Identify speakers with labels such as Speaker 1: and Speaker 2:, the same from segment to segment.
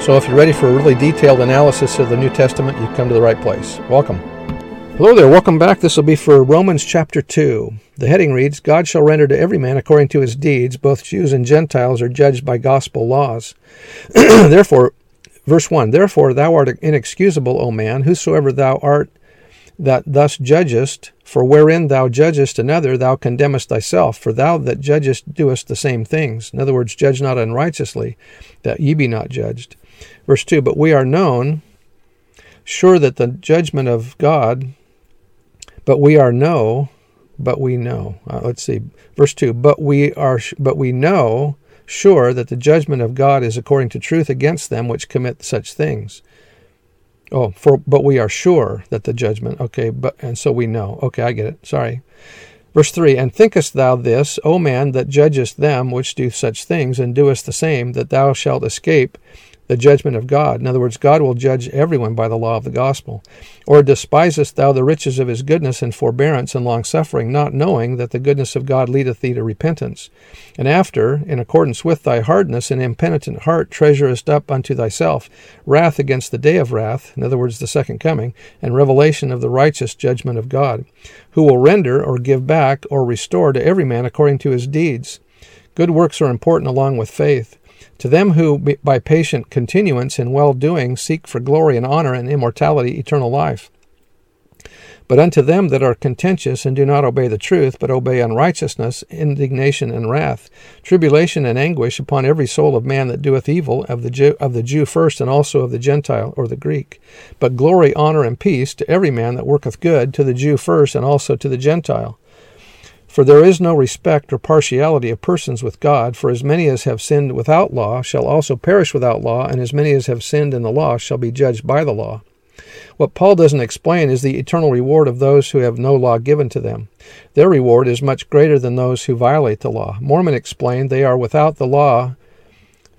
Speaker 1: So if you're ready for a really detailed analysis of the New Testament, you've come to the right place. Welcome. Hello there, welcome back. This will be for Romans chapter 2. The heading reads God shall render to every man according to his deeds. Both Jews and Gentiles are judged by gospel laws. Therefore, verse 1 Therefore thou art inexcusable, O man, whosoever thou art that thus judgest, for wherein thou judgest another, thou condemnest thyself, for thou that judgest doest the same things. In other words, judge not unrighteously, that ye be not judged. Verse 2 But we are known, sure that the judgment of God, but we are know, but we know. Uh, let's see, verse 2 But we are, but we know, sure that the judgment of God is according to truth against them which commit such things. Oh, for but we are sure that the judgment. Okay, but and so we know. Okay, I get it. Sorry. Verse 3 And thinkest thou this, O man, that judgest them which do such things, and doest the same, that thou shalt escape the judgment of God. In other words, God will judge everyone by the law of the gospel. Or despisest thou the riches of his goodness and forbearance and longsuffering, not knowing that the goodness of God leadeth thee to repentance? And after, in accordance with thy hardness and impenitent heart, treasurest up unto thyself wrath against the day of wrath, in other words, the second coming, and revelation of the righteous judgment of God, who will render or give back or restore to every man according to his deeds. Good works are important along with faith. To them who, by patient continuance in well doing, seek for glory and honor and immortality, eternal life. But unto them that are contentious and do not obey the truth, but obey unrighteousness, indignation and wrath, tribulation and anguish upon every soul of man that doeth evil, of the Jew, of the Jew first, and also of the Gentile or the Greek. But glory, honor, and peace to every man that worketh good, to the Jew first, and also to the Gentile. For there is no respect or partiality of persons with God, for as many as have sinned without law shall also perish without law, and as many as have sinned in the law shall be judged by the law. What Paul doesn't explain is the eternal reward of those who have no law given to them. Their reward is much greater than those who violate the law. Mormon explained they are without the law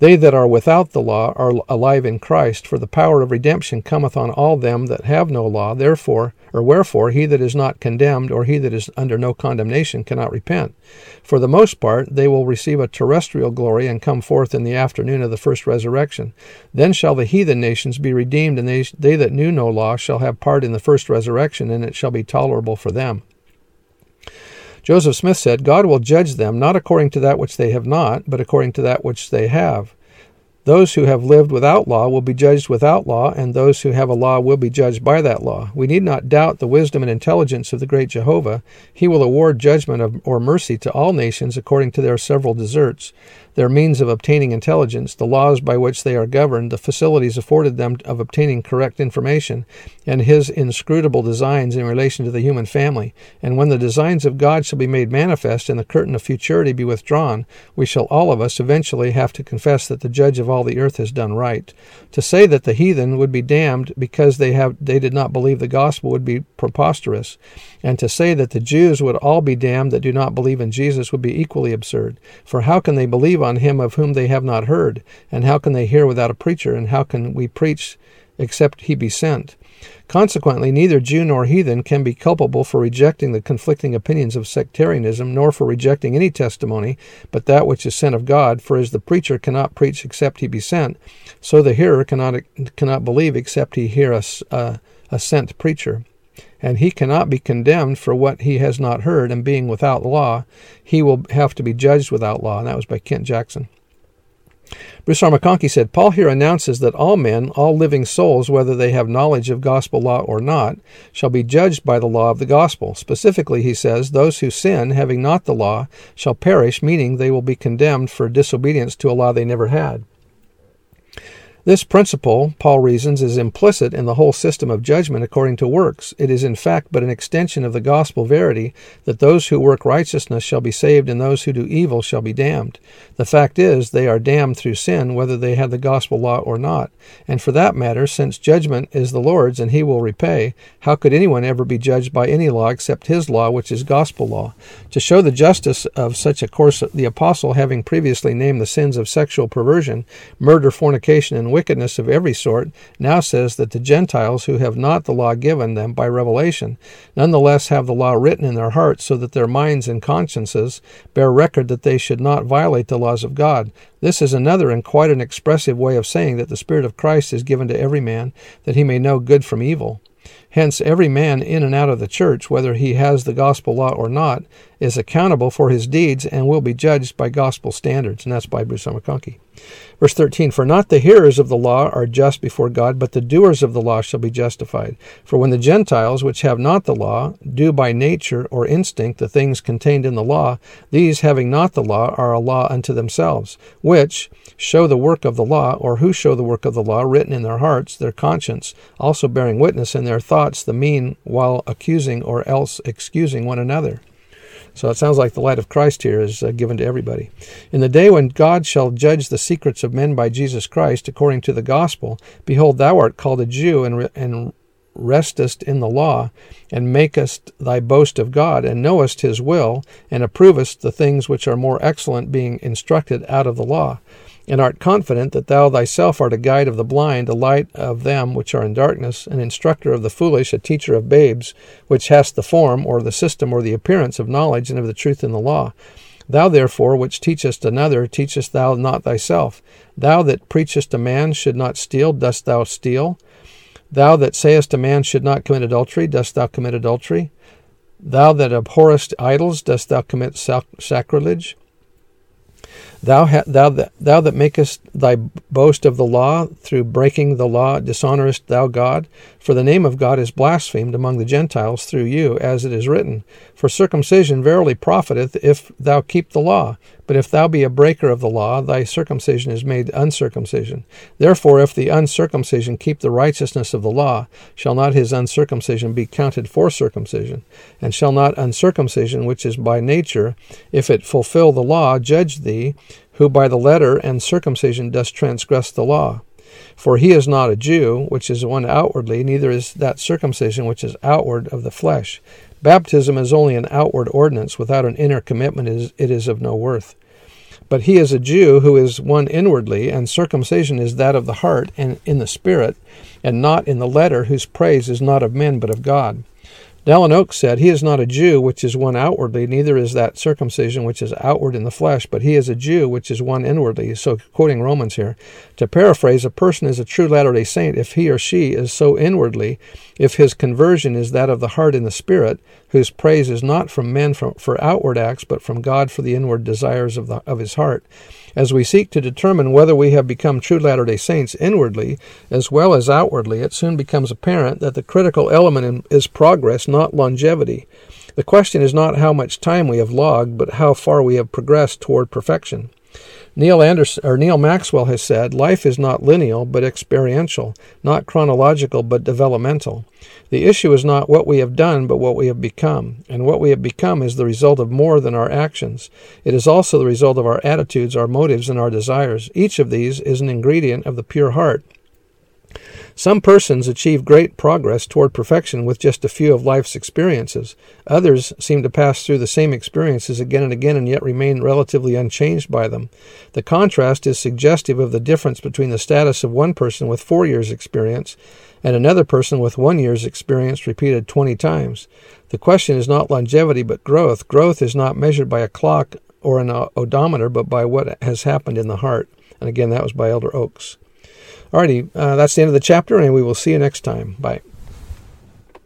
Speaker 1: they that are without the law are alive in Christ, for the power of redemption cometh on all them that have no law. Therefore, or wherefore, he that is not condemned, or he that is under no condemnation, cannot repent. For the most part, they will receive a terrestrial glory and come forth in the afternoon of the first resurrection. Then shall the heathen nations be redeemed, and they, they that knew no law shall have part in the first resurrection, and it shall be tolerable for them. Joseph Smith said, God will judge them not according to that which they have not, but according to that which they have. Those who have lived without law will be judged without law, and those who have a law will be judged by that law. We need not doubt the wisdom and intelligence of the great Jehovah. He will award judgment of, or mercy to all nations according to their several deserts their means of obtaining intelligence, the laws by which they are governed, the facilities afforded them of obtaining correct information, and his inscrutable designs in relation to the human family. And when the designs of God shall be made manifest and the curtain of futurity be withdrawn, we shall all of us eventually have to confess that the judge of all the earth has done right. To say that the heathen would be damned because they have they did not believe the gospel would be preposterous, and to say that the Jews would all be damned that do not believe in Jesus would be equally absurd. For how can they believe believe on him of whom they have not heard? And how can they hear without a preacher? And how can we preach except he be sent? Consequently, neither Jew nor heathen can be culpable for rejecting the conflicting opinions of sectarianism, nor for rejecting any testimony but that which is sent of God. For as the preacher cannot preach except he be sent, so the hearer cannot cannot believe except he hear a, a, a sent preacher and he cannot be condemned for what he has not heard, and being without law, he will have to be judged without law. And that was by Kent Jackson. Bruce R. McConkie said, Paul here announces that all men, all living souls, whether they have knowledge of gospel law or not, shall be judged by the law of the gospel. Specifically, he says, those who sin, having not the law, shall perish, meaning they will be condemned for disobedience to a law they never had. This principle, Paul reasons, is implicit in the whole system of judgment according to works. It is in fact but an extension of the gospel verity that those who work righteousness shall be saved and those who do evil shall be damned. The fact is, they are damned through sin, whether they have the gospel law or not. And for that matter, since judgment is the Lord's and he will repay, how could anyone ever be judged by any law except his law, which is gospel law? To show the justice of such a course, the apostle, having previously named the sins of sexual perversion, murder, fornication, and wickedness of every sort, now says that the Gentiles who have not the law given them by revelation, nonetheless have the law written in their hearts, so that their minds and consciences bear record that they should not violate the laws of God. This is another and quite an expressive way of saying that the Spirit of Christ is given to every man, that he may know good from evil. Hence, every man in and out of the church, whether he has the gospel law or not, is accountable for his deeds and will be judged by gospel standards. And that's by Bruce. McConkie. Verse 13 For not the hearers of the law are just before God, but the doers of the law shall be justified. For when the Gentiles, which have not the law, do by nature or instinct the things contained in the law, these, having not the law, are a law unto themselves, which show the work of the law, or who show the work of the law written in their hearts, their conscience, also bearing witness in their thoughts the mean, while accusing or else excusing one another. So it sounds like the light of Christ here is uh, given to everybody. In the day when God shall judge the secrets of men by Jesus Christ according to the gospel, behold, thou art called a Jew and, re- and restest in the law, and makest thy boast of God, and knowest his will, and approvest the things which are more excellent, being instructed out of the law and art confident that thou thyself art a guide of the blind, a light of them which are in darkness, an instructor of the foolish, a teacher of babes, which hast the form, or the system, or the appearance of knowledge and of the truth in the law. Thou therefore, which teachest another, teachest thou not thyself. Thou that preachest a man should not steal, dost thou steal? Thou that sayest a man should not commit adultery, dost thou commit adultery? Thou that abhorrest idols, dost thou commit sac- sacrilege? Thou, ha- thou, that, thou that makest thy boast of the law, through breaking the law, dishonorest thou God? For the name of God is blasphemed among the Gentiles through you, as it is written, For circumcision verily profiteth if thou keep the law. But if thou be a breaker of the law, thy circumcision is made uncircumcision. Therefore, if the uncircumcision keep the righteousness of the law, shall not his uncircumcision be counted for circumcision? And shall not uncircumcision, which is by nature, if it fulfill the law, judge thee, who by the letter and circumcision dost transgress the law? For he is not a Jew, which is one outwardly, neither is that circumcision which is outward of the flesh. Baptism is only an outward ordinance. Without an inner commitment, it is of no worth. But he is a Jew who is one inwardly, and circumcision is that of the heart and in the spirit, and not in the letter, whose praise is not of men but of God. Dallin Oaks said, He is not a Jew which is one outwardly, neither is that circumcision which is outward in the flesh, but he is a Jew which is one inwardly. So, quoting Romans here, to paraphrase, a person is a true Latter day Saint if he or she is so inwardly, if his conversion is that of the heart and the spirit, whose praise is not from men for, for outward acts, but from God for the inward desires of, the, of his heart. As we seek to determine whether we have become true Latter day Saints inwardly as well as outwardly, it soon becomes apparent that the critical element is progress, not longevity. The question is not how much time we have logged, but how far we have progressed toward perfection. Neil Andersen or Neal Maxwell has said, life is not lineal but experiential, not chronological but developmental. The issue is not what we have done but what we have become, and what we have become is the result of more than our actions. It is also the result of our attitudes, our motives, and our desires. Each of these is an ingredient of the pure heart. Some persons achieve great progress toward perfection with just a few of life's experiences. Others seem to pass through the same experiences again and again and yet remain relatively unchanged by them. The contrast is suggestive of the difference between the status of one person with four years' experience and another person with one year's experience repeated 20 times. The question is not longevity but growth. Growth is not measured by a clock or an odometer but by what has happened in the heart. And again, that was by Elder Oaks. Alrighty, uh, that's the end of the chapter, and we will see you next time. Bye.